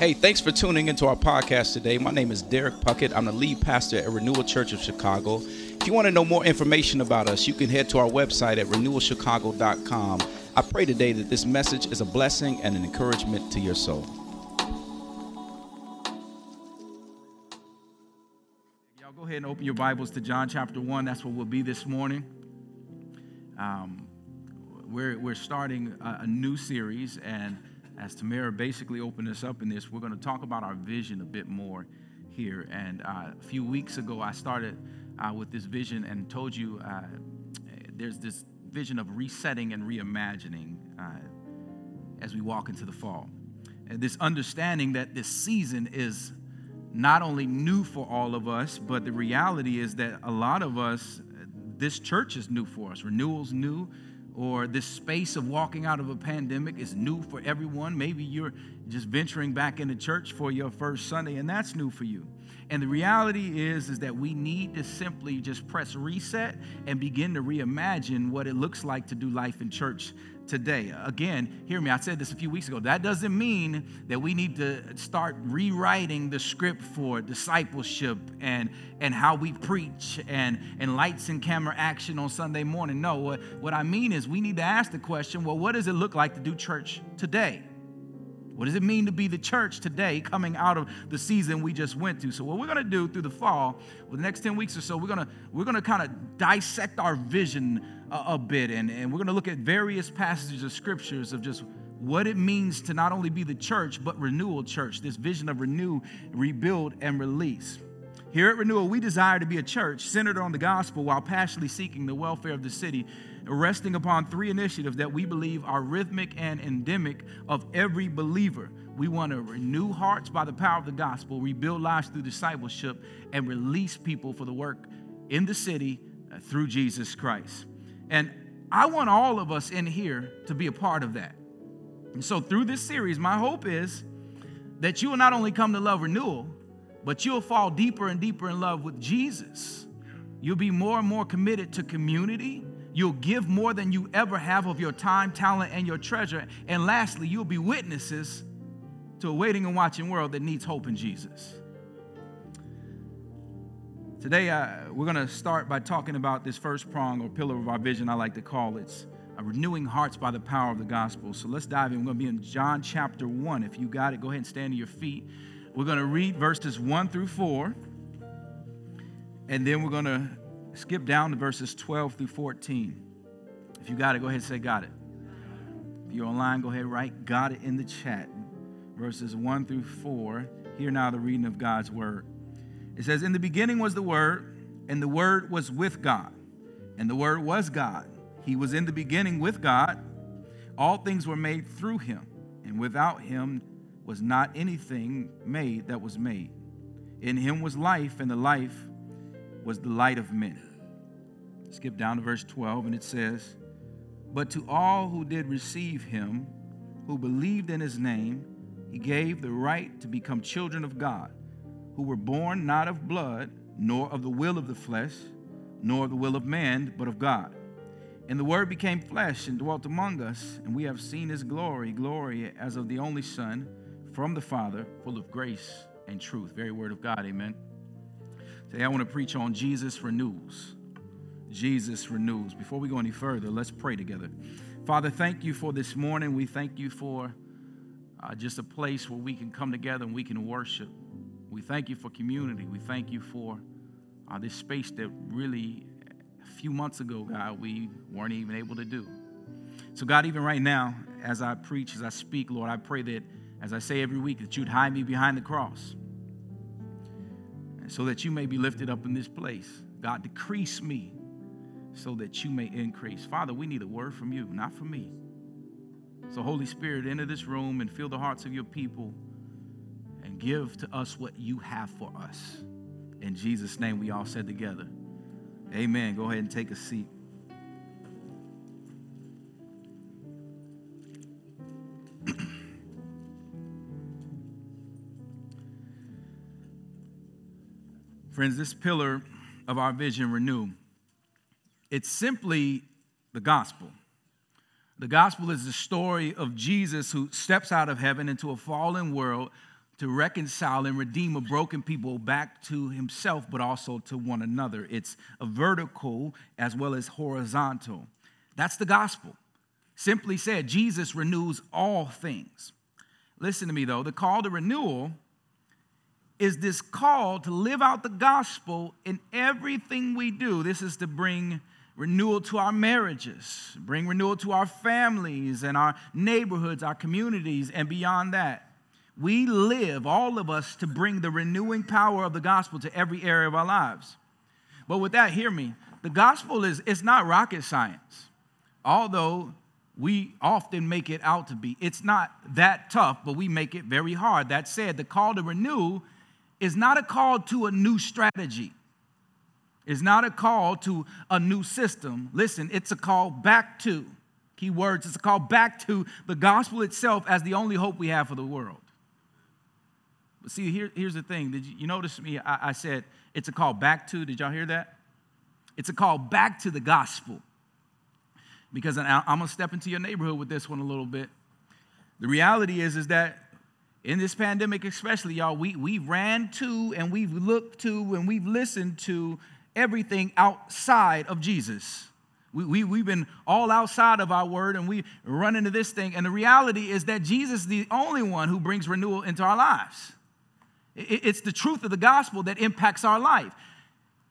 Hey, thanks for tuning into our podcast today. My name is Derek Puckett. I'm the lead pastor at Renewal Church of Chicago. If you want to know more information about us, you can head to our website at renewalchicago.com. I pray today that this message is a blessing and an encouragement to your soul. Y'all go ahead and open your Bibles to John chapter 1. That's where we'll be this morning. Um, we're, we're starting a, a new series, and as Tamara basically opened us up in this, we're going to talk about our vision a bit more here. And uh, a few weeks ago, I started uh, with this vision and told you uh, there's this vision of resetting and reimagining uh, as we walk into the fall. And this understanding that this season is not only new for all of us, but the reality is that a lot of us, this church is new for us. Renewal's new or this space of walking out of a pandemic is new for everyone. Maybe you're just venturing back into church for your first Sunday, and that's new for you. And the reality is, is that we need to simply just press reset and begin to reimagine what it looks like to do life in church today. Again, hear me, I said this a few weeks ago. That doesn't mean that we need to start rewriting the script for discipleship and, and how we preach and, and lights and camera action on Sunday morning. No, what, what I mean is we need to ask the question well, what does it look like to do church today? What does it mean to be the church today coming out of the season we just went to? So what we're going to do through the fall, for the next 10 weeks or so, we're going to we're going to kind of dissect our vision a, a bit and, and we're going to look at various passages of scriptures of just what it means to not only be the church but renewal church, this vision of renew, rebuild and release. Here at Renewal, we desire to be a church centered on the gospel while passionately seeking the welfare of the city resting upon three initiatives that we believe are rhythmic and endemic of every believer. We want to renew hearts by the power of the gospel, rebuild lives through discipleship, and release people for the work in the city uh, through Jesus Christ. And I want all of us in here to be a part of that. And so, through this series, my hope is that you will not only come to love renewal, but you'll fall deeper and deeper in love with Jesus. You'll be more and more committed to community You'll give more than you ever have of your time, talent, and your treasure. And lastly, you'll be witnesses to a waiting and watching world that needs hope in Jesus. Today, uh, we're going to start by talking about this first prong or pillar of our vision, I like to call it. Renewing hearts by the power of the gospel. So let's dive in. We're going to be in John chapter 1. If you got it, go ahead and stand to your feet. We're going to read verses 1 through 4. And then we're going to skip down to verses 12 through 14. If you got it, go ahead and say, Got it. If you're online, go ahead and write, Got it in the chat. Verses 1 through 4. Hear now the reading of God's word. It says, In the beginning was the Word, and the Word was with God, and the Word was God. He was in the beginning with God. All things were made through him, and without him was not anything made that was made. In him was life, and the life was the light of men. Skip down to verse 12, and it says, But to all who did receive him, who believed in his name, he gave the right to become children of God, who were born not of blood, nor of the will of the flesh, nor of the will of man, but of God. And the Word became flesh and dwelt among us, and we have seen his glory, glory as of the only Son from the Father, full of grace and truth. Very word of God, amen. Today I want to preach on Jesus renews. Jesus renews. Before we go any further, let's pray together. Father, thank you for this morning. We thank you for uh, just a place where we can come together and we can worship. We thank you for community. We thank you for uh, this space that really, a few months ago, God, we weren't even able to do. So, God, even right now, as I preach, as I speak, Lord, I pray that, as I say every week, that you'd hide me behind the cross so that you may be lifted up in this place. God, decrease me so that you may increase. Father, we need a word from you, not from me. So, Holy Spirit, enter this room and fill the hearts of your people and give to us what you have for us. In Jesus' name, we all said together, Amen. Go ahead and take a seat. Friends, this pillar of our vision, renew, it's simply the gospel. The gospel is the story of Jesus who steps out of heaven into a fallen world to reconcile and redeem a broken people back to himself, but also to one another. It's a vertical as well as horizontal. That's the gospel. Simply said, Jesus renews all things. Listen to me though, the call to renewal is this call to live out the gospel in everything we do. This is to bring renewal to our marriages, bring renewal to our families and our neighborhoods, our communities, and beyond that. We live, all of us, to bring the renewing power of the gospel to every area of our lives. But with that, hear me. The gospel is it's not rocket science. Although we often make it out to be. It's not that tough, but we make it very hard. That said, the call to renew is not a call to a new strategy. It's not a call to a new system. Listen, it's a call back to, key words, it's a call back to the gospel itself as the only hope we have for the world. But see, here, here's the thing. Did you, you notice me? I, I said it's a call back to. Did y'all hear that? It's a call back to the gospel. Because I'm to step into your neighborhood with this one a little bit. The reality is, is that in this pandemic, especially, y'all, we, we ran to and we've looked to and we've listened to everything outside of Jesus. We, we, we've been all outside of our word and we run into this thing. And the reality is that Jesus is the only one who brings renewal into our lives. It, it's the truth of the gospel that impacts our life.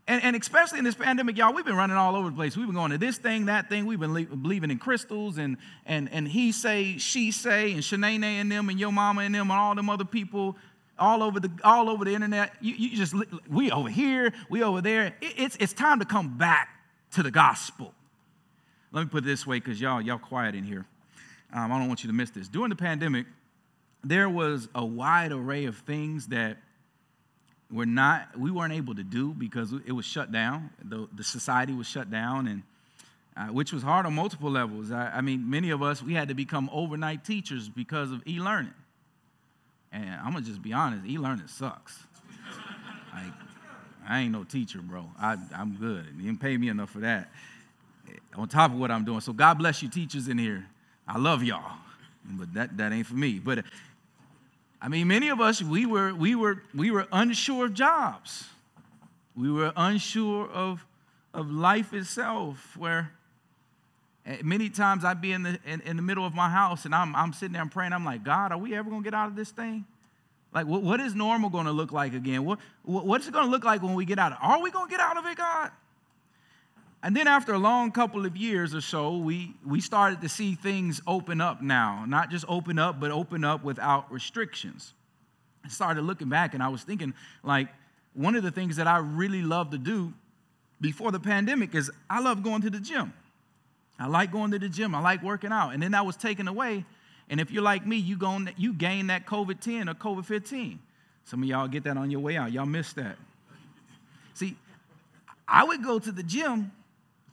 And, and, especially in this pandemic, y'all, we've been running all over the place. We've been going to this thing, that thing. We've been le- believing in crystals and, and, and he say, she say, and Shanae and them, and your mama and them, and all them other people all over the, all over the internet. You, you just, we over here, we over there. It, it's, it's time to come back to the gospel. Let me put it this way, because y'all, y'all quiet in here. Um, I don't want you to miss this. During the pandemic, there was a wide array of things that were not we weren't able to do because it was shut down. The, the society was shut down and uh, which was hard on multiple levels. I, I, mean many of us we had to become overnight teachers because of e-learning. And i'm gonna just be honest e-learning sucks. Like i ain't no teacher bro. I, i'm good. You didn't pay me enough for that. On top of what i'm doing. So god bless you teachers in here. I love y'all but that, that ain't for me. But I mean, many of us, we were, we were, we were unsure of jobs. We were unsure of, of life itself, where eh, many times I'd be in the, in, in the middle of my house and I'm, I'm sitting there and praying. I'm like, God, are we ever going to get out of this thing? Like, what, what is normal going to look like again? What, what, what's it going to look like when we get out? Of, are we going to get out of it, God? And then after a long couple of years or so, we, we started to see things open up now. Not just open up, but open up without restrictions. I started looking back and I was thinking, like, one of the things that I really love to do before the pandemic is I love going to the gym. I like going to the gym. I like working out. And then that was taken away. And if you're like me, you, go, you gain that COVID 10 or COVID 15. Some of y'all get that on your way out. Y'all missed that. See, I would go to the gym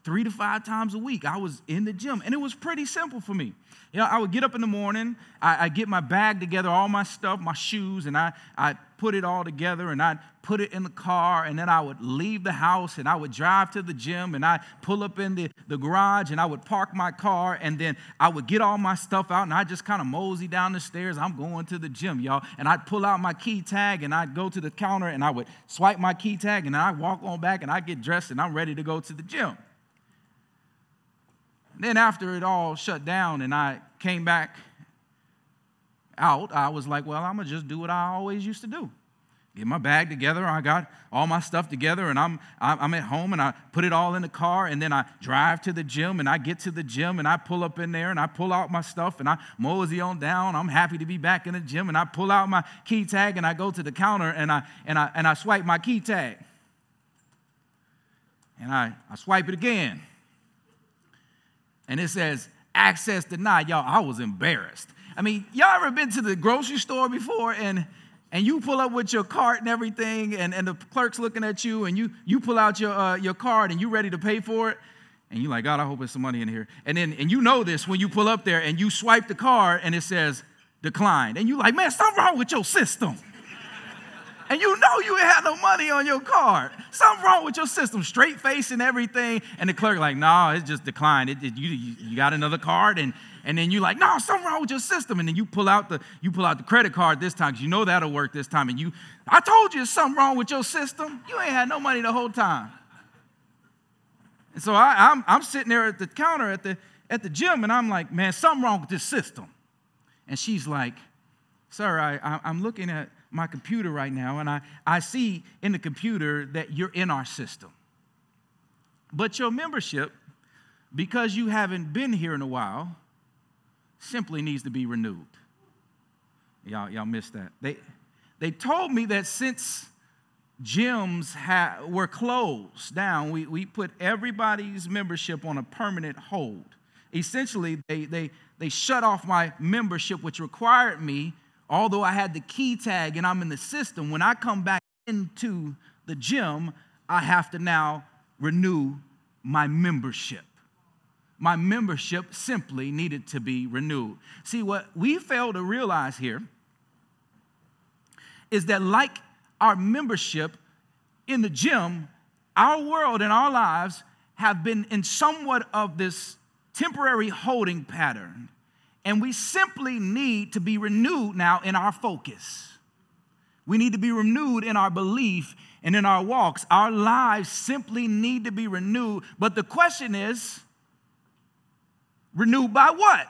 three to five times a week. I was in the gym, and it was pretty simple for me. You know, I would get up in the morning, I, I get my bag together, all my stuff, my shoes, and I, I put it all together, and I'd put it in the car, and then I would leave the house, and I would drive to the gym, and I'd pull up in the, the garage, and I would park my car, and then I would get all my stuff out, and I just kind of mosey down the stairs. I'm going to the gym, y'all. And I'd pull out my key tag, and I'd go to the counter, and I would swipe my key tag, and I'd walk on back, and I'd get dressed, and I'm ready to go to the gym. Then, after it all shut down and I came back out, I was like, well, I'm going to just do what I always used to do. Get my bag together. I got all my stuff together, and I'm, I'm at home, and I put it all in the car, and then I drive to the gym, and I get to the gym, and I pull up in there, and I pull out my stuff, and I mosey on down. I'm happy to be back in the gym, and I pull out my key tag, and I go to the counter, and I, and I, and I swipe my key tag. And I, I swipe it again and it says access denied. Y'all, I was embarrassed. I mean, y'all ever been to the grocery store before and and you pull up with your cart and everything, and, and the clerk's looking at you, and you you pull out your uh, your card and you ready to pay for it, and you're like, God, I hope there's some money in here. And then and you know this when you pull up there and you swipe the card and it says declined, and you're like, man, something wrong with your system. And you know you ain't had no money on your card. Something wrong with your system, straight face and everything. And the clerk like, no, nah, it's just declined. It, it, you, you got another card, and and then you like, no, something wrong with your system. And then you pull out the you pull out the credit card this time because you know that'll work this time. And you, I told you something wrong with your system. You ain't had no money the whole time. And so I, I'm I'm sitting there at the counter at the at the gym, and I'm like, man, something wrong with this system. And she's like, sir, I, I I'm looking at my computer right now, and I, I see in the computer that you're in our system. But your membership, because you haven't been here in a while, simply needs to be renewed. Y'all, y'all missed that. They, they told me that since gyms ha- were closed down, we, we put everybody's membership on a permanent hold. Essentially, they, they, they shut off my membership, which required me although I had the key tag and I'm in the system, when I come back into the gym, I have to now renew my membership. My membership simply needed to be renewed. See, what we fail to realize here is that, like our membership in the gym, our world and our lives have been in somewhat of this temporary holding pattern and we simply need to be renewed now in our focus. We need to be renewed in our belief and in our walks. Our lives simply need to be renewed. But the question is renewed by what?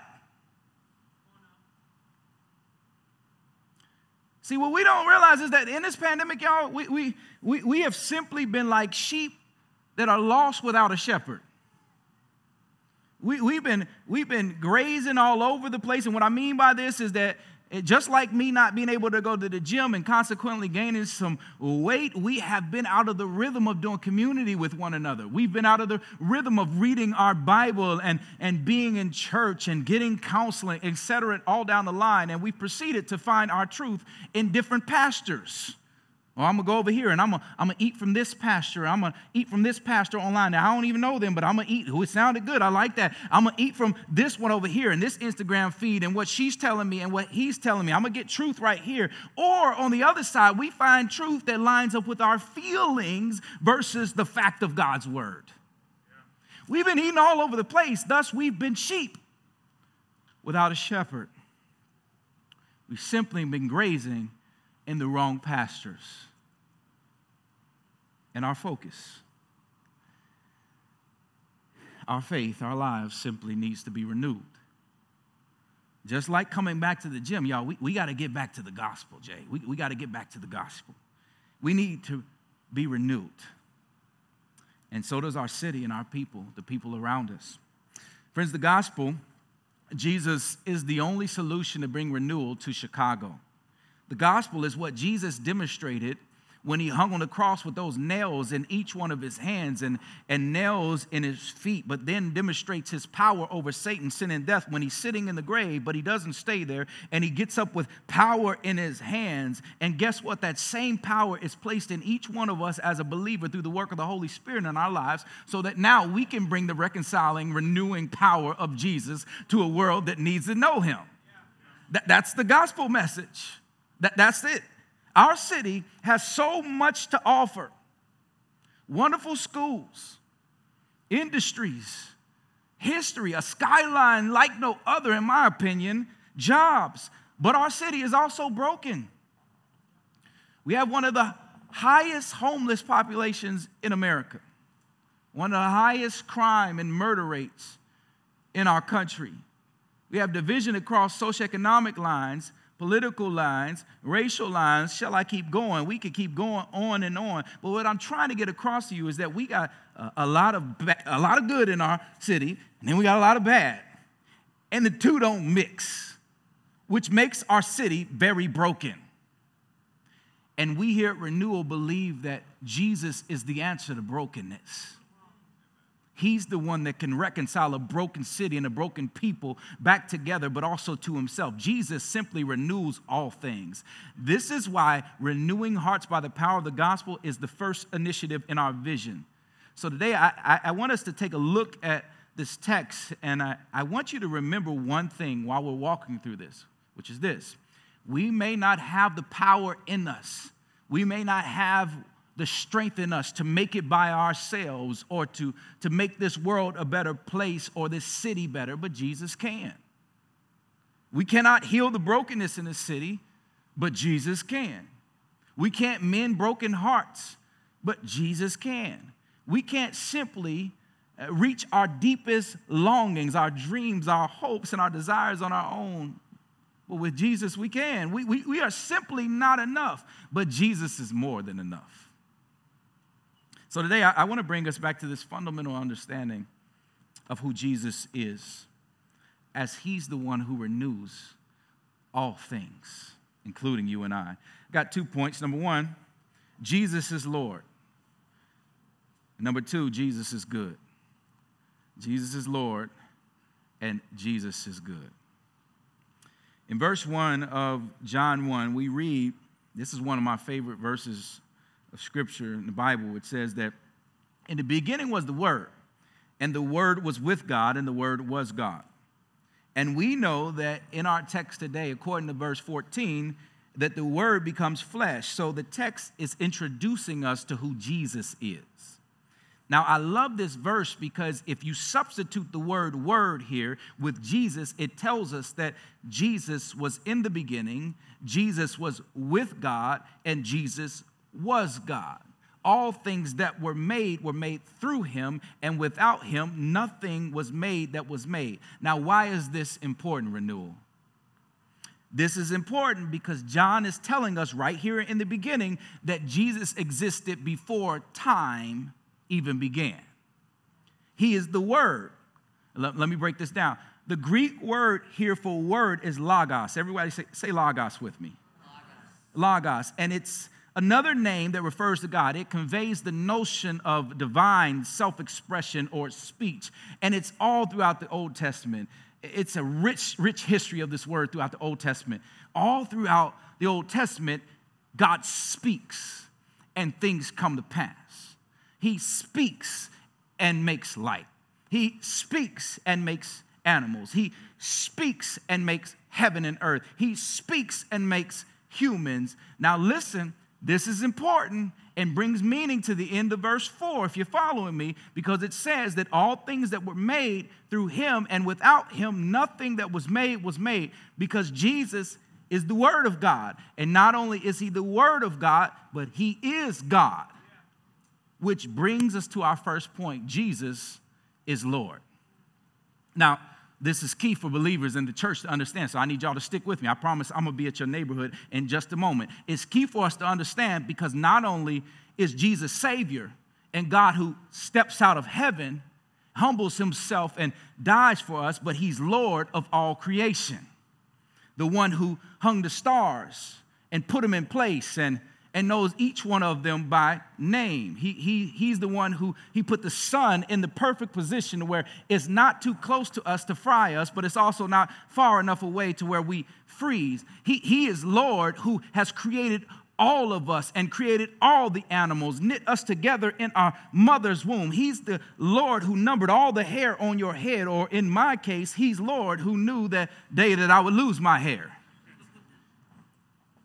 See, what we don't realize is that in this pandemic, y'all, we, we, we, we have simply been like sheep that are lost without a shepherd. We, we've, been, we've been grazing all over the place. And what I mean by this is that it, just like me not being able to go to the gym and consequently gaining some weight, we have been out of the rhythm of doing community with one another. We've been out of the rhythm of reading our Bible and, and being in church and getting counseling, etc., all down the line. And we've proceeded to find our truth in different pastors. I'm gonna go over here and I'm gonna, I'm gonna eat from this pasture. I'm gonna eat from this pasture online. Now I don't even know them, but I'm gonna eat. Oh, it sounded good. I like that. I'm gonna eat from this one over here and this Instagram feed and what she's telling me and what he's telling me. I'm gonna get truth right here. Or on the other side, we find truth that lines up with our feelings versus the fact of God's word. We've been eating all over the place, thus, we've been sheep without a shepherd. We've simply been grazing in the wrong pastures and our focus. Our faith, our lives simply needs to be renewed. Just like coming back to the gym, y'all, we, we got to get back to the gospel, Jay. We, we got to get back to the gospel. We need to be renewed. And so does our city and our people, the people around us. Friends, the gospel, Jesus is the only solution to bring renewal to Chicago. The gospel is what Jesus demonstrated when he hung on the cross with those nails in each one of his hands and, and nails in his feet, but then demonstrates his power over Satan, sin, and death when he's sitting in the grave, but he doesn't stay there and he gets up with power in his hands. And guess what? That same power is placed in each one of us as a believer through the work of the Holy Spirit in our lives so that now we can bring the reconciling, renewing power of Jesus to a world that needs to know him. That, that's the gospel message. That, that's it. Our city has so much to offer wonderful schools, industries, history, a skyline like no other, in my opinion, jobs. But our city is also broken. We have one of the highest homeless populations in America, one of the highest crime and murder rates in our country. We have division across socioeconomic lines political lines, racial lines. Shall I keep going? We could keep going on and on. But what I'm trying to get across to you is that we got a, a lot of ba- a lot of good in our city, and then we got a lot of bad, and the two don't mix, which makes our city very broken. And we here at Renewal believe that Jesus is the answer to brokenness. He's the one that can reconcile a broken city and a broken people back together, but also to himself. Jesus simply renews all things. This is why renewing hearts by the power of the gospel is the first initiative in our vision. So today, I, I, want us to take a look at this text, and I, I want you to remember one thing while we're walking through this, which is this we may not have the power in us We may not have the strength in us to make it by ourselves or to, to make this world a better place or this city better, but Jesus can. We cannot heal the brokenness in the city, but Jesus can. We can't mend broken hearts, but Jesus can. We can't simply uh, reach our deepest longings, our dreams, our hopes, and our desires on our own. But with Jesus, we can. We, we, we are simply not enough, but Jesus is more than enough. So today, I, I want to bring us back to this fundamental understanding of who Jesus is, as He's the one who renews all things, including you and I. Got two points. Number one, Jesus is Lord. Number two, Jesus is good. Jesus is Lord, and Jesus is good. In verse 1 of John 1, we read this is one of my favorite verses of Scripture in the Bible, it says that in the beginning was the Word, and the Word was with God, and the Word was God. And we know that in our text today, according to verse 14, that the Word becomes flesh. So the text is introducing us to who Jesus is. Now, I love this verse because if you substitute the word word here with Jesus, it tells us that Jesus was in the beginning, Jesus was with God, and Jesus was God. All things that were made were made through him, and without him, nothing was made that was made. Now, why is this important, renewal? This is important because John is telling us right here in the beginning that Jesus existed before time even began. He is the Word. Let, let me break this down. The Greek word here for word is logos. Everybody say, say logos with me. Logos. logos. And it's another name that refers to God. It conveys the notion of divine self expression or speech. And it's all throughout the Old Testament. It's a rich, rich history of this word throughout the Old Testament. All throughout the Old Testament, God speaks and things come to pass. He speaks and makes light. He speaks and makes animals. He speaks and makes heaven and earth. He speaks and makes humans. Now, listen, this is important and brings meaning to the end of verse 4, if you're following me, because it says that all things that were made through him, and without him, nothing that was made was made, because Jesus is the Word of God. And not only is he the Word of God, but he is God. Which brings us to our first point Jesus is Lord. Now, this is key for believers in the church to understand. So I need y'all to stick with me. I promise I'm going to be at your neighborhood in just a moment. It's key for us to understand because not only is Jesus Savior and God who steps out of heaven, humbles himself, and dies for us, but He's Lord of all creation. The one who hung the stars and put them in place and and knows each one of them by name. He, he, he's the one who he put the sun in the perfect position where it's not too close to us to fry us, but it's also not far enough away to where we freeze. He, he is Lord who has created all of us and created all the animals, knit us together in our mother's womb. He's the Lord who numbered all the hair on your head, or in my case, He's Lord who knew that day that I would lose my hair.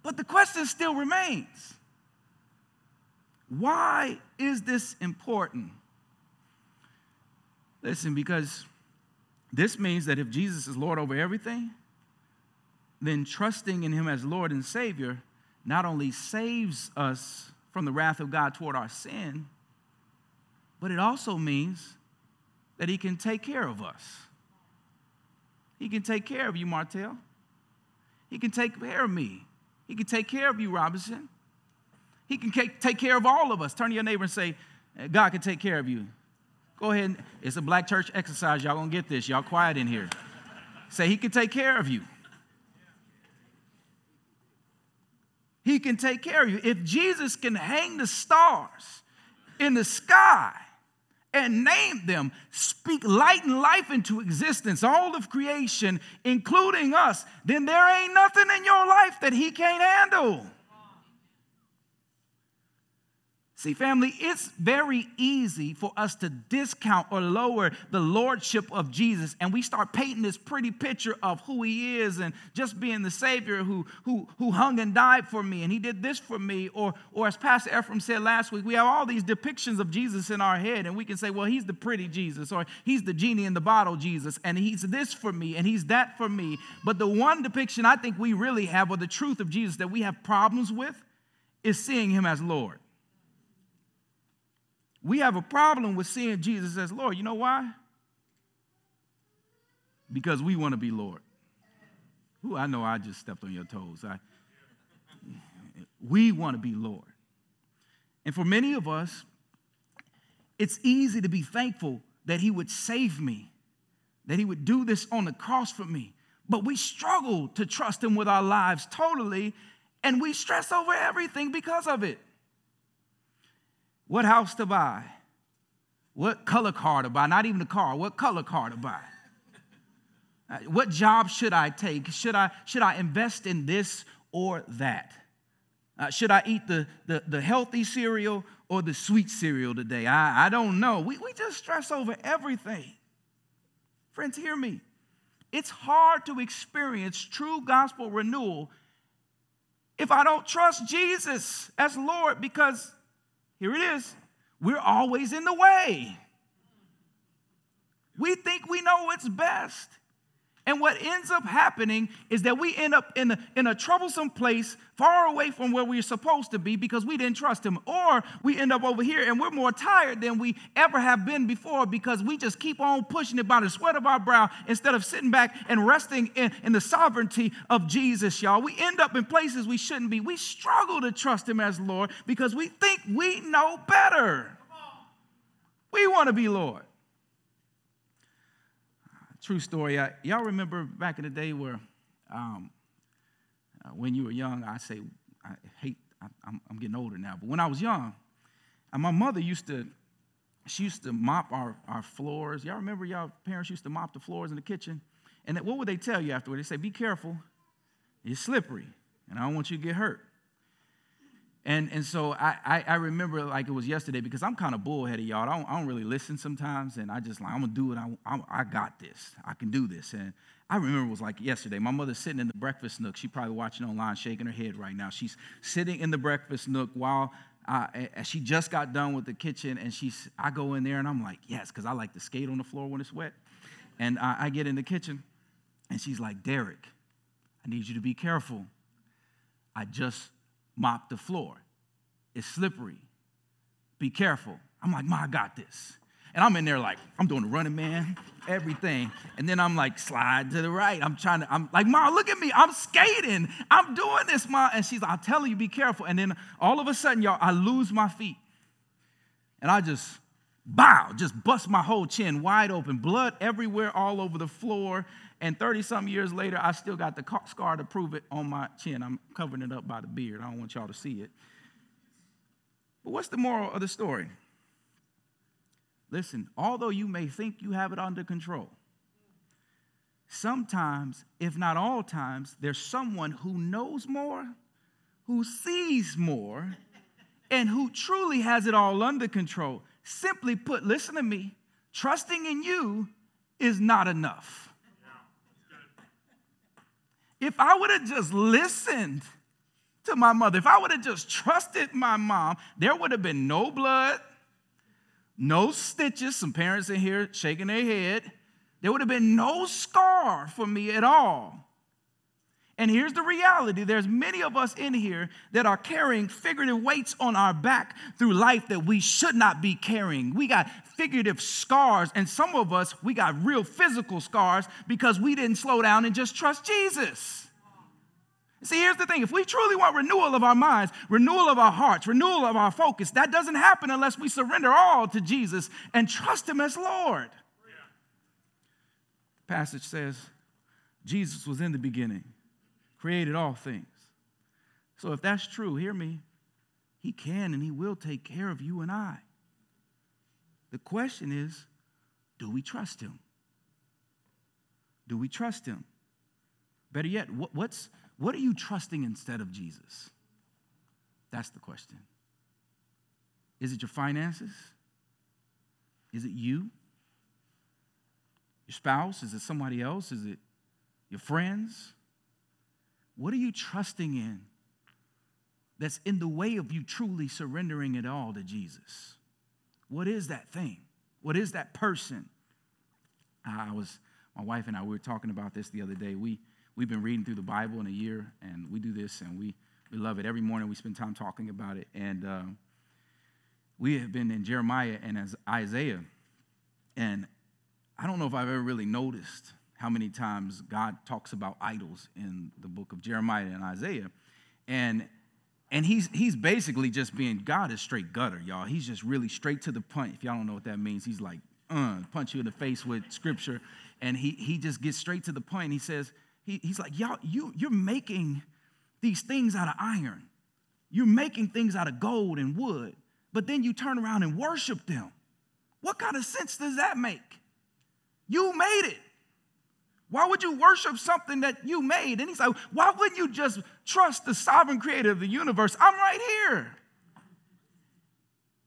But the question still remains why is this important? Listen, because this means that if Jesus is Lord over everything, then trusting in Him as Lord and Savior not only saves us from the wrath of God toward our sin, but it also means that He can take care of us. He can take care of you, Martell. He can take care of me. He can take care of you, Robinson. He can take care of all of us. Turn to your neighbor and say, eh, God can take care of you. Go ahead. It's a black church exercise. Y'all gonna get this. Y'all quiet in here. say, He can take care of you. He can take care of you. If Jesus can hang the stars in the sky and name them, speak light and life into existence, all of creation, including us, then there ain't nothing in your life that He can't handle. See, family, it's very easy for us to discount or lower the lordship of Jesus, and we start painting this pretty picture of who he is and just being the Savior who, who, who hung and died for me, and he did this for me. Or, or as Pastor Ephraim said last week, we have all these depictions of Jesus in our head, and we can say, well, he's the pretty Jesus, or he's the genie in the bottle Jesus, and he's this for me, and he's that for me. But the one depiction I think we really have, or the truth of Jesus that we have problems with, is seeing him as Lord. We have a problem with seeing Jesus as Lord. You know why? Because we want to be Lord. Ooh, I know I just stepped on your toes. I, we want to be Lord. And for many of us, it's easy to be thankful that He would save me, that He would do this on the cross for me. But we struggle to trust Him with our lives totally, and we stress over everything because of it what house to buy, what color car to buy, not even a car, what color car to buy. Uh, what job should I take? Should I, should I invest in this or that? Uh, should I eat the, the, the, healthy cereal or the sweet cereal today? I, I don't know. We, we just stress over everything. Friends, hear me. It's hard to experience true gospel renewal if I don't trust Jesus as Lord because here it is. We're always in the way. We think we know what's best. And what ends up happening is that we end up in a, in a troublesome place far away from where we're supposed to be because we didn't trust Him. Or we end up over here and we're more tired than we ever have been before because we just keep on pushing it by the sweat of our brow instead of sitting back and resting in, in the sovereignty of Jesus, y'all. We end up in places we shouldn't be. We struggle to trust Him as Lord because we think we know better. We want to be Lord. True story. I, y'all remember back in the day where, um, uh, when you were young, I say, I hate, I, am getting older now, but when I was young, and my mother used to, she used to mop our, our floors. Y'all remember y'all parents used to mop the floors in the kitchen? And what would they tell you afterward? They say, be careful, it's slippery, and I don't want you to get hurt. And, and so I, I, I, remember like it was yesterday because I'm kind of bullheaded, y'all. I don't, I don't really listen sometimes, and I just like, I'm going to do it. I, I, I, got this. I can do this. And I remember it was like yesterday. My mother's sitting in the breakfast nook. She's probably watching online, shaking her head right now. She's sitting in the breakfast nook while uh, she just got done with the kitchen, and she's, I go in there, and I'm like, yes, because I like to skate on the floor when it's wet. And I, I get in the kitchen, and she's like, Derek, I need you to be careful. I just mop the floor. It's slippery. Be careful. I'm like, Ma, I got this. And I'm in there like, I'm doing the running man, everything. And then I'm like, slide to the right. I'm trying to, I'm like, Ma, look at me. I'm skating. I'm doing this, Ma. And she's like, I'll tell you, be careful. And then all of a sudden, y'all, I lose my feet. And I just, bow, just bust my whole chin wide open, blood everywhere, all over the floor. And 30 some years later, I still got the scar to prove it on my chin. I'm covering it up by the beard. I don't want y'all to see it. But what's the moral of the story? Listen, although you may think you have it under control, sometimes, if not all times, there's someone who knows more, who sees more, and who truly has it all under control. Simply put, listen to me, trusting in you is not enough. If I would have just listened to my mother, if I would have just trusted my mom, there would have been no blood, no stitches. Some parents in here shaking their head. There would have been no scar for me at all. And here's the reality there's many of us in here that are carrying figurative weights on our back through life that we should not be carrying. We got figurative scars, and some of us, we got real physical scars because we didn't slow down and just trust Jesus. See, here's the thing if we truly want renewal of our minds, renewal of our hearts, renewal of our focus, that doesn't happen unless we surrender all to Jesus and trust Him as Lord. Yeah. The passage says, Jesus was in the beginning created all things. So if that's true, hear me, He can and He will take care of you and I. The question is do we trust Him? Do we trust Him? Better yet, what's, what are you trusting instead of Jesus? That's the question. Is it your finances? Is it you? Your spouse? Is it somebody else? Is it your friends? What are you trusting in that's in the way of you truly surrendering it all to Jesus? What is that thing? What is that person? I was, my wife and I, we were talking about this the other day. We, we've been reading through the Bible in a year, and we do this, and we, we love it. Every morning we spend time talking about it. And um, we have been in Jeremiah and as Isaiah. And I don't know if I've ever really noticed how many times God talks about idols in the book of Jeremiah and Isaiah. And and he's he's basically just being God is straight gutter, y'all. He's just really straight to the point. If y'all don't know what that means, he's like, uh, punch you in the face with scripture. And he he just gets straight to the point. He says, he, he's like, y'all, you you're making these things out of iron. You're making things out of gold and wood, but then you turn around and worship them. What kind of sense does that make? You made it. Why would you worship something that you made? And he's like, why wouldn't you just trust the sovereign creator of the universe? I'm right here.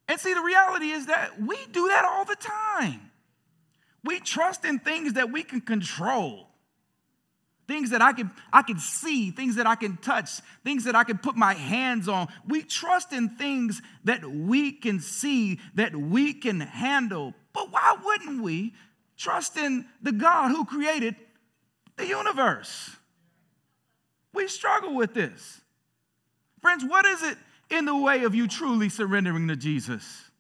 And see, the reality is that we do that all the time. We trust in things that we can control. Things that I can, I can see, things that I can touch, things that I can put my hands on. We trust in things that we can see, that we can handle. But why wouldn't we trust in the God who created the universe. We struggle with this. Friends, what is it in the way of you truly surrendering to Jesus?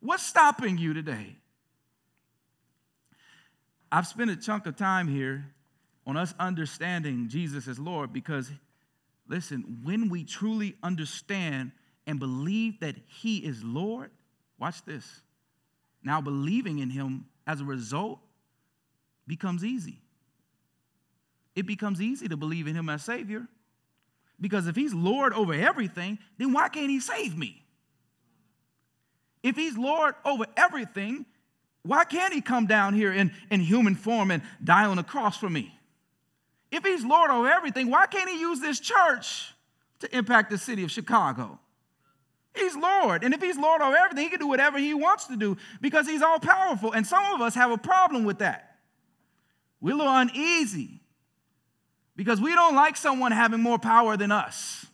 What's stopping you today? I've spent a chunk of time here on us understanding Jesus as Lord because, listen, when we truly understand and believe that He is Lord, watch this. Now, believing in Him as a result becomes easy. It becomes easy to believe in Him as Savior. Because if He's Lord over everything, then why can't He save me? If He's Lord over everything, why can't He come down here in, in human form and die on the cross for me? If He's Lord over everything, why can't He use this church to impact the city of Chicago? He's Lord. And if He's Lord over everything, He can do whatever He wants to do because He's all powerful. And some of us have a problem with that. We're a little uneasy because we don't like someone having more power than us.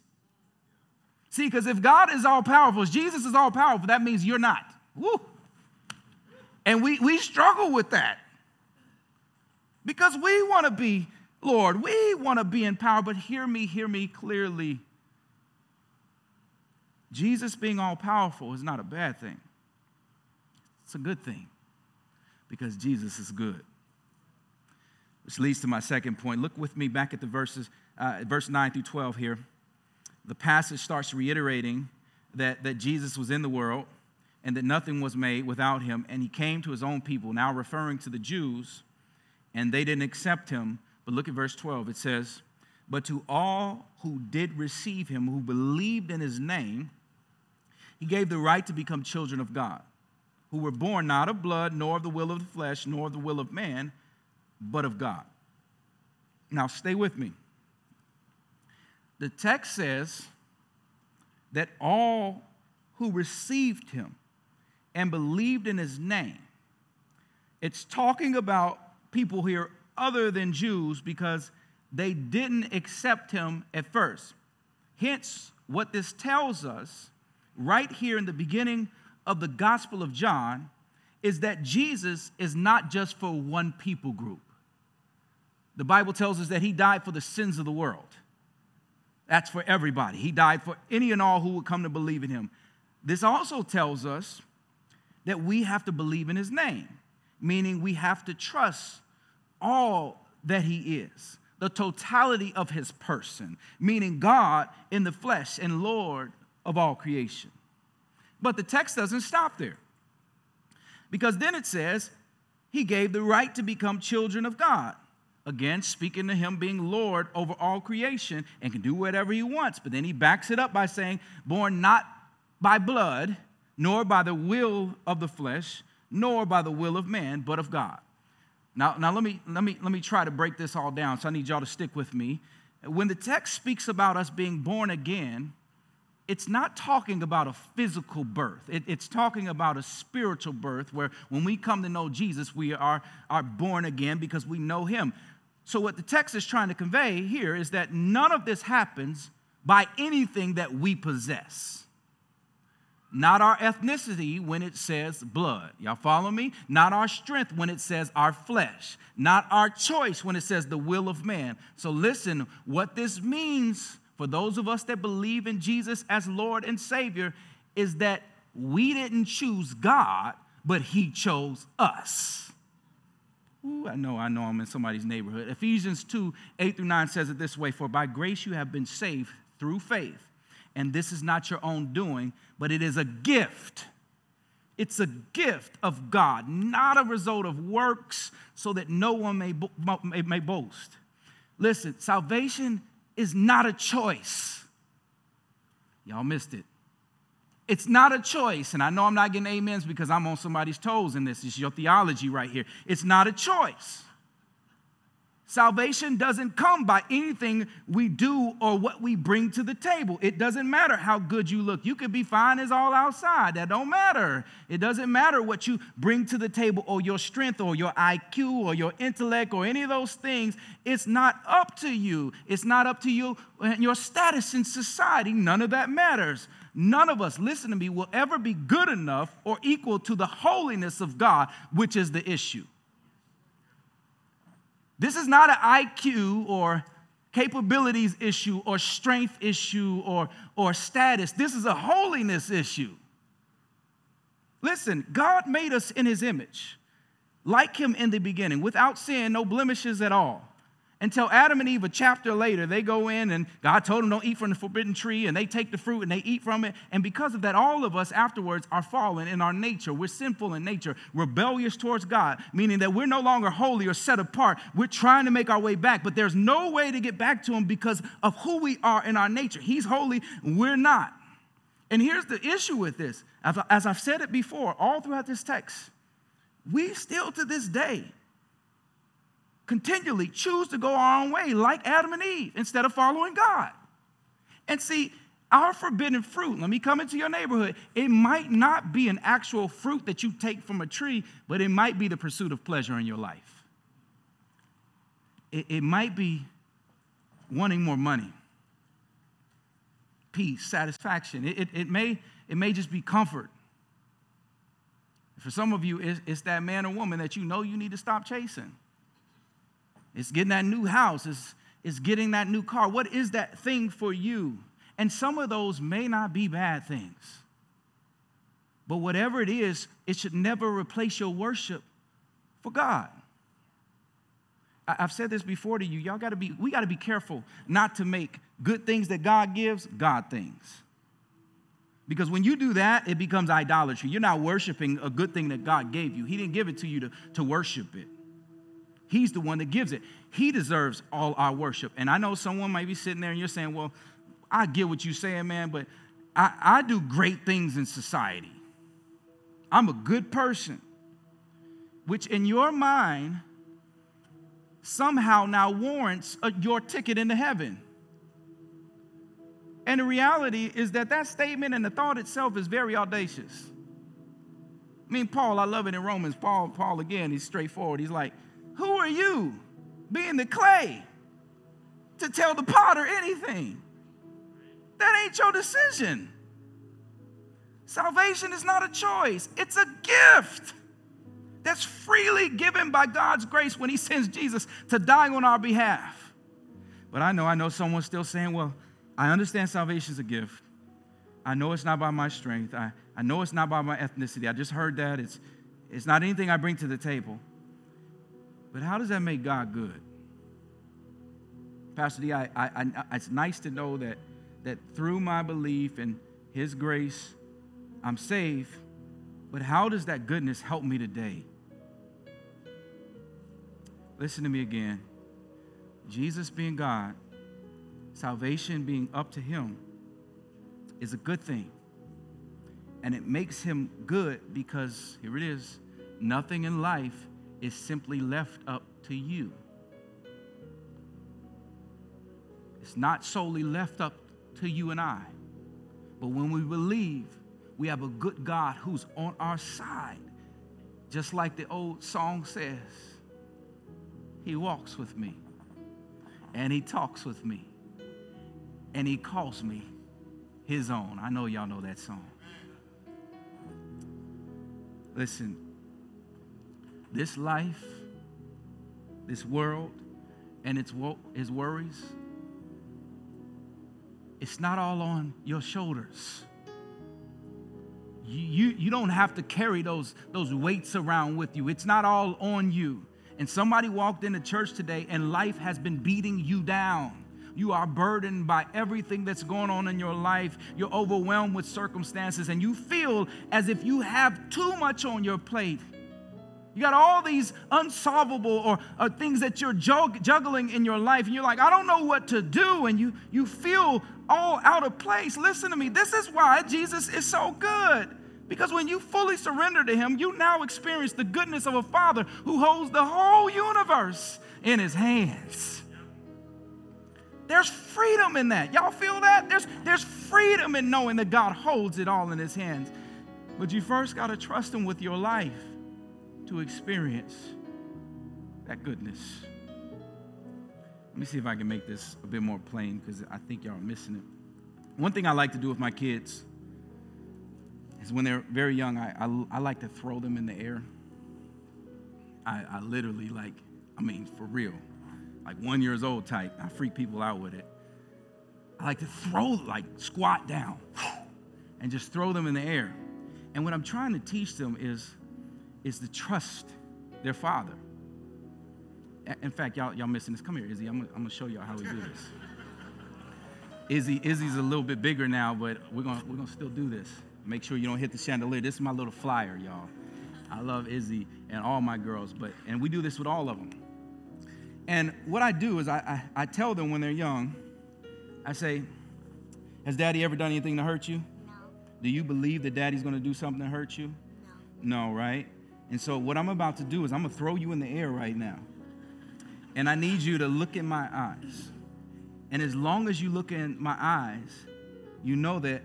See, because if God is all powerful, if Jesus is all powerful, that means you're not. Woo. And we, we struggle with that because we want to be Lord, we want to be in power, but hear me, hear me clearly. Jesus being all powerful is not a bad thing, it's a good thing because Jesus is good. Which leads to my second point. Look with me back at the verses, uh, verse 9 through 12 here. The passage starts reiterating that, that Jesus was in the world and that nothing was made without him, and he came to his own people, now referring to the Jews, and they didn't accept him. But look at verse 12. It says, But to all who did receive him, who believed in his name, he gave the right to become children of God, who were born not of blood, nor of the will of the flesh, nor of the will of man but of God. Now, stay with me. The text says that all who received him and believed in his name, it's talking about people here other than Jews because they didn't accept him at first. Hence, what this tells us right here in the beginning of the Gospel of John is that Jesus is not just for one people group. The Bible tells us that he died for the sins of the world. That's for everybody. He died for any and all who would come to believe in him. This also tells us that we have to believe in his name, meaning we have to trust all that he is, the totality of his person, meaning God in the flesh and Lord of all creation. But the text doesn't stop there. Because then it says, He gave the right to become children of God. Again, speaking to him being Lord over all creation and can do whatever he wants. But then he backs it up by saying, born not by blood, nor by the will of the flesh, nor by the will of man, but of God. Now, now let, me, let, me, let me try to break this all down, so I need y'all to stick with me. When the text speaks about us being born again, it's not talking about a physical birth. It, it's talking about a spiritual birth where when we come to know Jesus, we are, are born again because we know him. So, what the text is trying to convey here is that none of this happens by anything that we possess. Not our ethnicity when it says blood. Y'all follow me? Not our strength when it says our flesh. Not our choice when it says the will of man. So, listen, what this means for those of us that believe in Jesus as Lord and Savior is that we didn't choose God, but He chose us. Ooh, I know, I know I'm in somebody's neighborhood. Ephesians 2 8 through 9 says it this way For by grace you have been saved through faith. And this is not your own doing, but it is a gift. It's a gift of God, not a result of works, so that no one may, may, may boast. Listen, salvation is not a choice. Y'all missed it. It's not a choice. And I know I'm not getting amens because I'm on somebody's toes in this. It's your theology right here. It's not a choice. Salvation doesn't come by anything we do or what we bring to the table. It doesn't matter how good you look. You could be fine as all outside. That don't matter. It doesn't matter what you bring to the table or your strength or your IQ or your intellect or any of those things. It's not up to you. It's not up to you and your status in society. None of that matters. None of us, listen to me, will ever be good enough or equal to the holiness of God, which is the issue. This is not an IQ or capabilities issue or strength issue or, or status. This is a holiness issue. Listen, God made us in his image, like him in the beginning, without sin, no blemishes at all until Adam and Eve, a chapter later, they go in and God told them don't eat from the forbidden tree, and they take the fruit and they eat from it. And because of that, all of us afterwards are fallen in our nature. We're sinful in nature, rebellious towards God, meaning that we're no longer holy or set apart. We're trying to make our way back, but there's no way to get back to Him because of who we are in our nature. He's holy, we're not. And here's the issue with this as I've said it before, all throughout this text, we still to this day, continually choose to go our own way, like Adam and Eve, instead of following God. And see, our forbidden fruit, let me come into your neighborhood, it might not be an actual fruit that you take from a tree, but it might be the pursuit of pleasure in your life. It, it might be wanting more money, peace, satisfaction. It, it, it, may, it may just be comfort. For some of you, it's, it's that man or woman that you know you need to stop chasing. It's getting that new house. It's, it's getting that new car. What is that thing for you? And some of those may not be bad things. But whatever it is, it should never replace your worship for God. I've said this before to you. Y'all got to be, we got to be careful not to make good things that God gives God things. Because when you do that, it becomes idolatry. You're not worshiping a good thing that God gave you. He didn't give it to you to, to worship it. He's the one that gives it. He deserves all our worship. And I know someone might be sitting there and you're saying, well, I get what you're saying, man, but I, I do great things in society. I'm a good person, which in your mind somehow now warrants a, your ticket into heaven. And the reality is that that statement and the thought itself is very audacious. I mean, Paul, I love it in Romans. Paul, Paul again, he's straightforward. He's like, who are you, being the clay, to tell the potter anything? That ain't your decision. Salvation is not a choice, it's a gift that's freely given by God's grace when He sends Jesus to die on our behalf. But I know, I know someone's still saying, well, I understand salvation is a gift. I know it's not by my strength. I, I know it's not by my ethnicity. I just heard that. It's, it's not anything I bring to the table. But how does that make God good? Pastor D, I, I, I, it's nice to know that, that through my belief in His grace, I'm saved. But how does that goodness help me today? Listen to me again. Jesus being God, salvation being up to Him, is a good thing. And it makes Him good because, here it is, nothing in life is simply left up to you. It's not solely left up to you and I, But when we believe, we have a good God who's on our side. Just like the old song says, He walks with me, and He talks with me, and He calls me His own. I know y'all know that song. Listen, this life, this world, and its, wo- its worries, it's not all on your shoulders. You, you, you don't have to carry those, those weights around with you. It's not all on you. And somebody walked into church today and life has been beating you down. You are burdened by everything that's going on in your life. You're overwhelmed with circumstances, and you feel as if you have too much on your plate. You got all these unsolvable or, or things that you're jug- juggling in your life, and you're like, I don't know what to do, and you, you feel all out of place. Listen to me. This is why Jesus is so good. Because when you fully surrender to Him, you now experience the goodness of a Father who holds the whole universe in His hands. There's freedom in that. Y'all feel that? There's, there's freedom in knowing that God holds it all in His hands. But you first got to trust Him with your life to experience that goodness. Let me see if I can make this a bit more plain because I think y'all are missing it. One thing I like to do with my kids is when they're very young, I, I, I like to throw them in the air. I, I literally like, I mean, for real, like one years old type. I freak people out with it. I like to throw, like squat down and just throw them in the air. And what I'm trying to teach them is, is to trust their father. In fact, y'all, y'all missing this. Come here, Izzy. I'm, I'm gonna show y'all how we do this. Izzy, Izzy's a little bit bigger now, but we're gonna, we're gonna still do this. Make sure you don't hit the chandelier. This is my little flyer, y'all. I love Izzy and all my girls, but and we do this with all of them. And what I do is I, I, I tell them when they're young, I say, Has daddy ever done anything to hurt you? No, Do you believe that daddy's gonna do something to hurt you? no. No, right? And so what I'm about to do is I'm gonna throw you in the air right now. And I need you to look in my eyes. And as long as you look in my eyes, you know that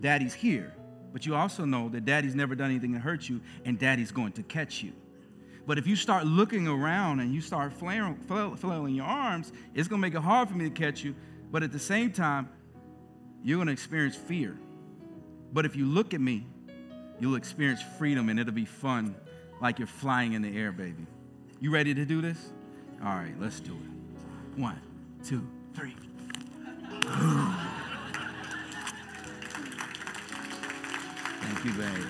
daddy's here. But you also know that daddy's never done anything to hurt you and daddy's going to catch you. But if you start looking around and you start flailing, your arms, it's gonna make it hard for me to catch you. But at the same time, you're gonna experience fear. But if you look at me, you'll experience freedom and it'll be fun like you're flying in the air, baby. You ready to do this? All right, let's do it. One, two, three. Thank you, baby.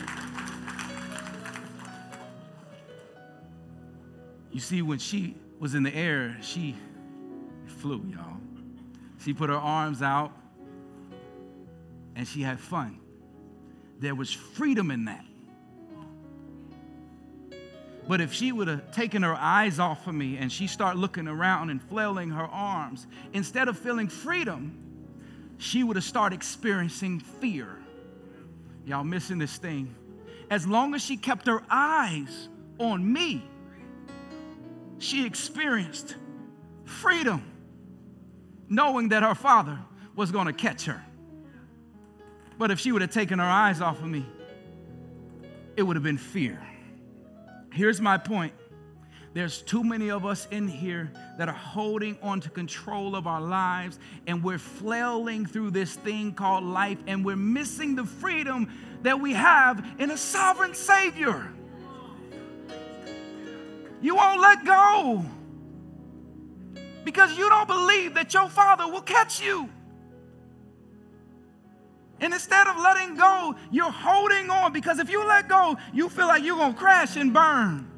You see, when she was in the air, she flew, y'all. She put her arms out and she had fun. There was freedom in that. But if she would have taken her eyes off of me and she started looking around and flailing her arms, instead of feeling freedom, she would have started experiencing fear. Y'all missing this thing. As long as she kept her eyes on me, she experienced freedom, knowing that her father was going to catch her. But if she would have taken her eyes off of me, it would have been fear. Here's my point. There's too many of us in here that are holding on to control of our lives and we're flailing through this thing called life and we're missing the freedom that we have in a sovereign Savior. You won't let go because you don't believe that your Father will catch you. And instead of letting go, you're holding on because if you let go, you feel like you're going to crash and burn.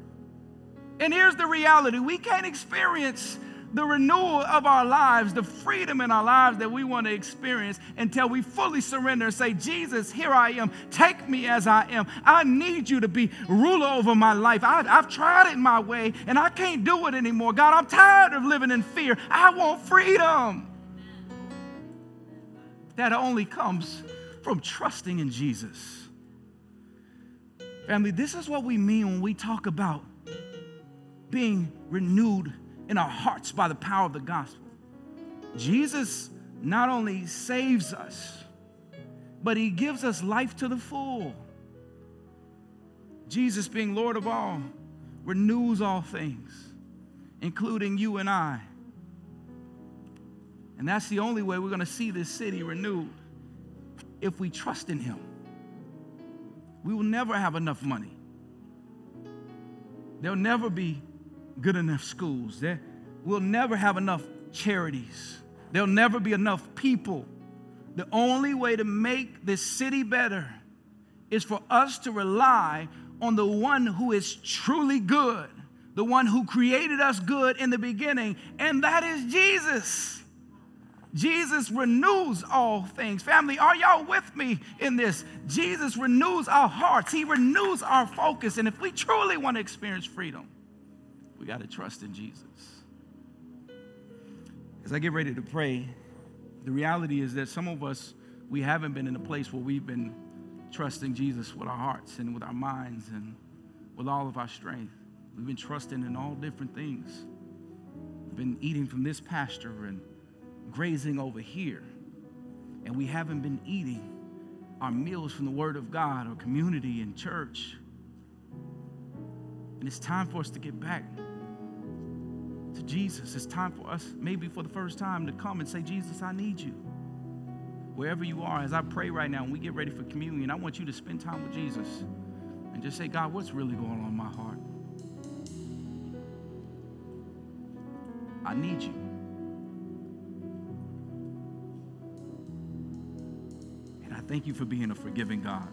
And here's the reality we can't experience the renewal of our lives, the freedom in our lives that we want to experience until we fully surrender and say, Jesus, here I am. Take me as I am. I need you to be ruler over my life. I, have tried it my way and I can't do it anymore. God, I'm tired of living in fear. I want freedom. That only comes from trusting in Jesus. Family, this is what we mean when we talk about being renewed in our hearts by the power of the gospel. Jesus not only saves us, but He gives us life to the full. Jesus, being Lord of all, renews all things, including you and I. And that's the only way we're going to see this city renewed if we trust in Him. We will never have enough money. There'll never be good enough schools. There, we'll never have enough charities. There'll never be enough people. The only way to make this city better is for us to rely on the one who is truly good, the one who created us good in the beginning, and that is Jesus. Jesus renews all things. Family, are y'all with me in this? Jesus renews our hearts, He renews our focus. And if we truly want to experience freedom, we got to trust in Jesus. As I get ready to pray, the reality is that some of us, we haven't been in a place where we've been trusting Jesus with our hearts and with our minds and with all of our strength. We've been trusting in all different things. We've been eating from this pasture and grazing over here. And we haven't been eating our meals from the Word of God or community and church. And it's time for us to get back to Jesus. It's time for us, maybe for the first time, to come and say, Jesus, I need you. Wherever you are, as I pray right now and we get ready for communion, I want you to spend time with Jesus and just say, God, what's really going on in my heart? I need you. Thank you for being a forgiving God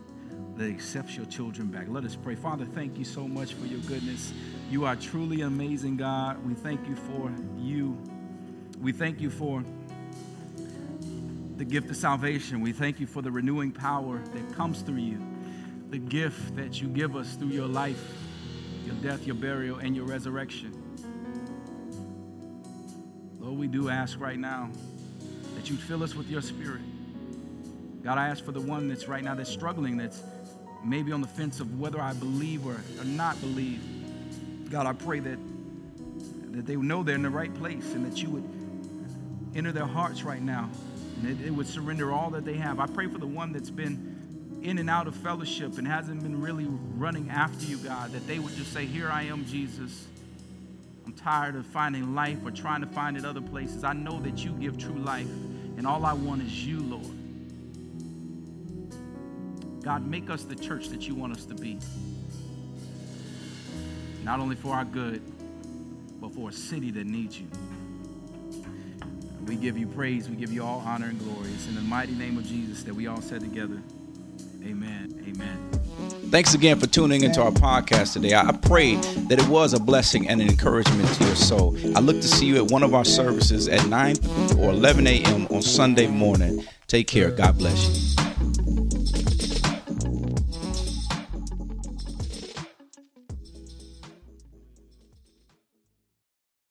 that accepts your children back. Let us pray. Father, thank you so much for your goodness. You are truly amazing, God. We thank you for you. We thank you for the gift of salvation. We thank you for the renewing power that comes through you, the gift that you give us through your life, your death, your burial, and your resurrection. Lord, we do ask right now that you fill us with your spirit. God, I ask for the one that's right now that's struggling, that's maybe on the fence of whether I believe or, or not believe. God, I pray that, that they would know they're in the right place and that you would enter their hearts right now and they would surrender all that they have. I pray for the one that's been in and out of fellowship and hasn't been really running after you, God, that they would just say, Here I am, Jesus. I'm tired of finding life or trying to find it other places. I know that you give true life, and all I want is you, Lord. God, make us the church that you want us to be. Not only for our good, but for a city that needs you. We give you praise. We give you all honor and glory. It's in the mighty name of Jesus that we all said together. Amen. Amen. Thanks again for tuning into our podcast today. I pray that it was a blessing and an encouragement to your soul. I look to see you at one of our services at 9 or 11 a.m. on Sunday morning. Take care. God bless you.